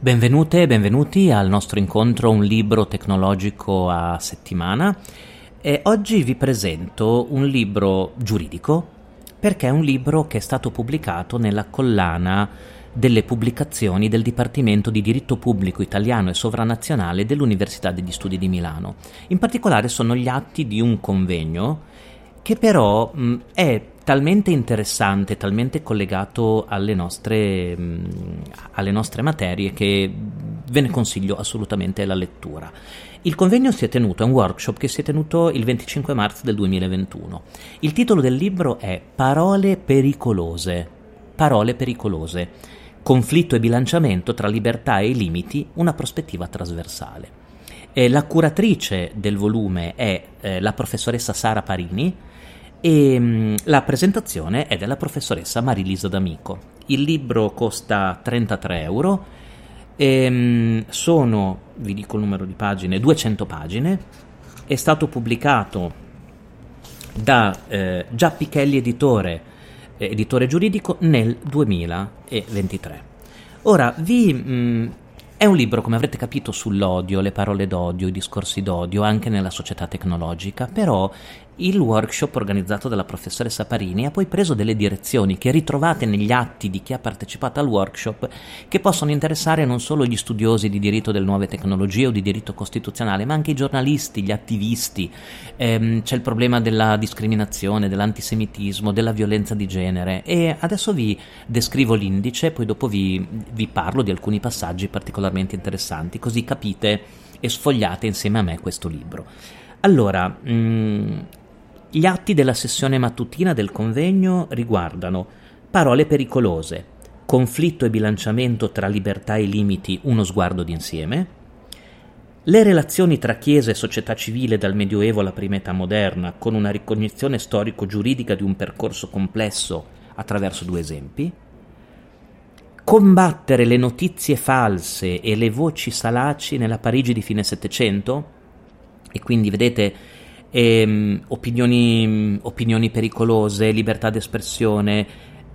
Benvenute e benvenuti al nostro incontro Un libro tecnologico a settimana. E oggi vi presento un libro giuridico perché è un libro che è stato pubblicato nella collana delle pubblicazioni del Dipartimento di Diritto Pubblico Italiano e Sovranazionale dell'Università degli Studi di Milano. In particolare sono gli atti di un convegno che però mh, è talmente interessante, talmente collegato alle nostre, mh, alle nostre materie che ve ne consiglio assolutamente la lettura. Il convegno si è tenuto, è un workshop che si è tenuto il 25 marzo del 2021. Il titolo del libro è Parole pericolose. Parole pericolose. Conflitto e bilanciamento tra libertà e limiti, una prospettiva trasversale. E la curatrice del volume è eh, la professoressa Sara Parini, e mh, la presentazione è della professoressa Marilisa D'Amico. Il libro costa 33 euro, e, mh, sono, vi dico il numero di pagine, 200 pagine, è stato pubblicato da eh, Giappichelli Editore, eh, editore giuridico, nel 2023. Ora vi... Mh, è un libro, come avrete capito, sull'odio, le parole d'odio, i discorsi d'odio, anche nella società tecnologica, però il workshop organizzato dalla professoressa Parini ha poi preso delle direzioni che ritrovate negli atti di chi ha partecipato al workshop che possono interessare non solo gli studiosi di diritto delle nuove tecnologie o di diritto costituzionale, ma anche i giornalisti, gli attivisti. Ehm, c'è il problema della discriminazione, dell'antisemitismo, della violenza di genere e adesso vi descrivo l'indice, poi dopo vi, vi parlo di alcuni passaggi particolarmente interessanti, così capite e sfogliate insieme a me questo libro. Allora, mm, gli atti della sessione mattutina del convegno riguardano parole pericolose, conflitto e bilanciamento tra libertà e limiti, uno sguardo d'insieme, le relazioni tra Chiesa e società civile dal Medioevo alla prima età moderna, con una ricognizione storico-giuridica di un percorso complesso attraverso due esempi, combattere le notizie false e le voci salaci nella Parigi di fine Settecento, e quindi vedete ehm, opinioni, opinioni pericolose, libertà d'espressione,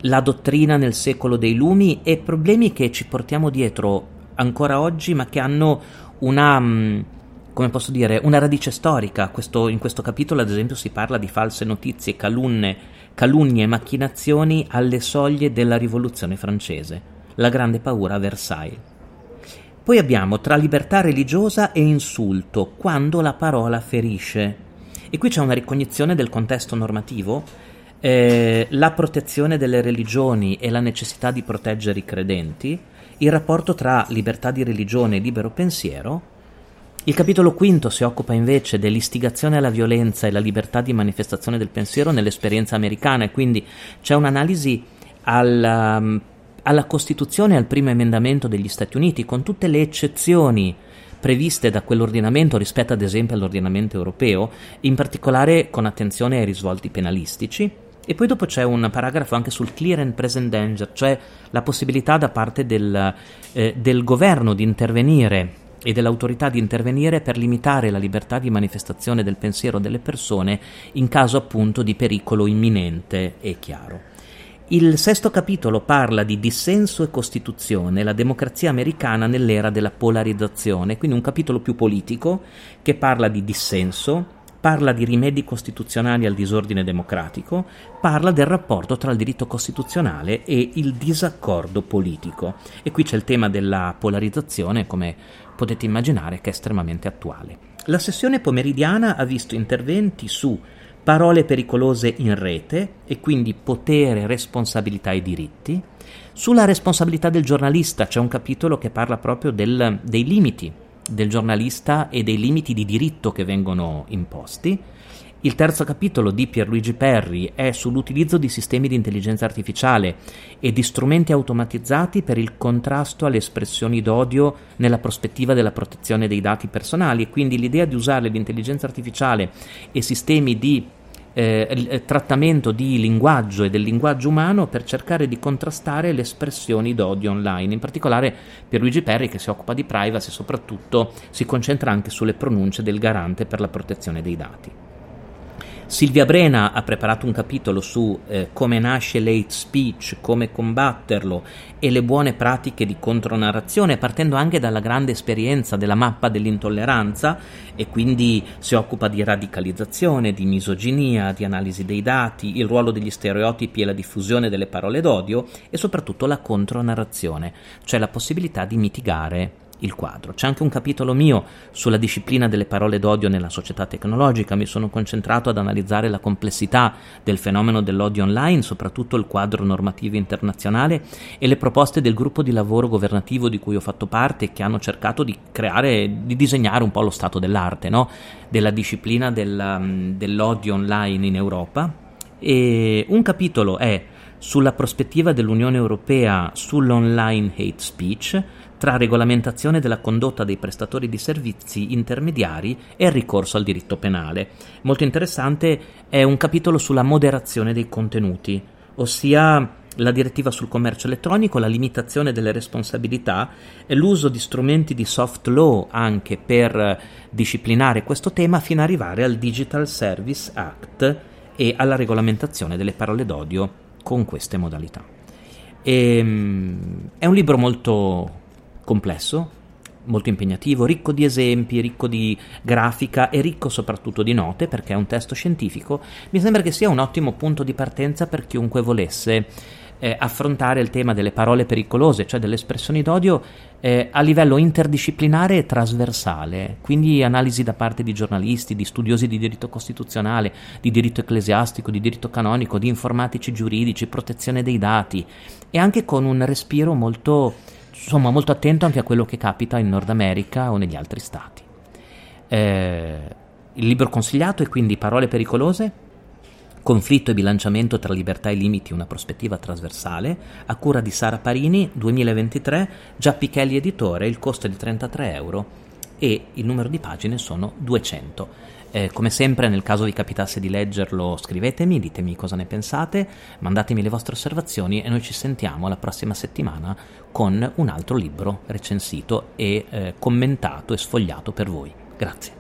la dottrina nel secolo dei lumi e problemi che ci portiamo dietro ancora oggi ma che hanno una, mm, come posso dire, una radice storica. Questo, in questo capitolo ad esempio si parla di false notizie, calunne, calunnie e macchinazioni alle soglie della rivoluzione francese, la grande paura a Versailles. Poi abbiamo tra libertà religiosa e insulto, quando la parola ferisce, e qui c'è una ricognizione del contesto normativo, eh, la protezione delle religioni e la necessità di proteggere i credenti, il rapporto tra libertà di religione e libero pensiero. Il capitolo quinto si occupa invece dell'istigazione alla violenza e la libertà di manifestazione del pensiero nell'esperienza americana e quindi c'è un'analisi alla, alla Costituzione e al primo emendamento degli Stati Uniti con tutte le eccezioni previste da quell'ordinamento rispetto ad esempio all'ordinamento europeo, in particolare con attenzione ai risvolti penalistici. E poi dopo c'è un paragrafo anche sul clear and present danger, cioè la possibilità da parte del, eh, del governo di intervenire e dell'autorità di intervenire per limitare la libertà di manifestazione del pensiero delle persone in caso appunto di pericolo imminente e chiaro. Il sesto capitolo parla di dissenso e costituzione, la democrazia americana nell'era della polarizzazione, quindi un capitolo più politico che parla di dissenso, parla di rimedi costituzionali al disordine democratico, parla del rapporto tra il diritto costituzionale e il disaccordo politico. E qui c'è il tema della polarizzazione, come potete immaginare, che è estremamente attuale. La sessione pomeridiana ha visto interventi su parole pericolose in rete e quindi potere, responsabilità e diritti. Sulla responsabilità del giornalista c'è un capitolo che parla proprio del, dei limiti del giornalista e dei limiti di diritto che vengono imposti. Il terzo capitolo di Pierluigi Perri è sull'utilizzo di sistemi di intelligenza artificiale e di strumenti automatizzati per il contrasto alle espressioni d'odio nella prospettiva della protezione dei dati personali e quindi l'idea di usare l'intelligenza artificiale e sistemi di eh, eh trattamento di linguaggio e del linguaggio umano per cercare di contrastare le espressioni d'odio online. In particolare Pierluigi Perri, che si occupa di privacy, soprattutto si concentra anche sulle pronunce del garante per la protezione dei dati. Silvia Brena ha preparato un capitolo su eh, come nasce l'hate speech, come combatterlo e le buone pratiche di contronarrazione, partendo anche dalla grande esperienza della mappa dell'intolleranza e quindi si occupa di radicalizzazione, di misoginia, di analisi dei dati, il ruolo degli stereotipi e la diffusione delle parole d'odio e soprattutto la contronarrazione, cioè la possibilità di mitigare il quadro. C'è anche un capitolo mio sulla disciplina delle parole d'odio nella società tecnologica, mi sono concentrato ad analizzare la complessità del fenomeno dell'odio online, soprattutto il quadro normativo internazionale e le proposte del gruppo di lavoro governativo di cui ho fatto parte che hanno cercato di creare, di disegnare un po' lo stato dell'arte, no? della disciplina della, dell'odio online in Europa. E un capitolo è sulla prospettiva dell'Unione Europea sull'online hate speech, tra regolamentazione della condotta dei prestatori di servizi intermediari e ricorso al diritto penale. Molto interessante è un capitolo sulla moderazione dei contenuti, ossia la direttiva sul commercio elettronico, la limitazione delle responsabilità e l'uso di strumenti di soft law anche per disciplinare questo tema fino ad arrivare al Digital Service Act e alla regolamentazione delle parole d'odio con queste modalità. E, ehm, è un libro molto complesso, molto impegnativo, ricco di esempi, ricco di grafica e ricco soprattutto di note perché è un testo scientifico, mi sembra che sia un ottimo punto di partenza per chiunque volesse eh, affrontare il tema delle parole pericolose, cioè delle espressioni d'odio eh, a livello interdisciplinare e trasversale, quindi analisi da parte di giornalisti, di studiosi di diritto costituzionale, di diritto ecclesiastico, di diritto canonico, di informatici giuridici, protezione dei dati e anche con un respiro molto insomma molto attento anche a quello che capita in Nord America o negli altri stati. Eh, il libro consigliato è quindi Parole pericolose, Conflitto e bilanciamento tra libertà e limiti, una prospettiva trasversale, a cura di Sara Parini, 2023, Giappichelli editore, il costo è di 33 euro e il numero di pagine sono 200. Eh, come sempre, nel caso vi capitasse di leggerlo, scrivetemi, ditemi cosa ne pensate, mandatemi le vostre osservazioni e noi ci sentiamo la prossima settimana con un altro libro recensito e eh, commentato e sfogliato per voi. Grazie.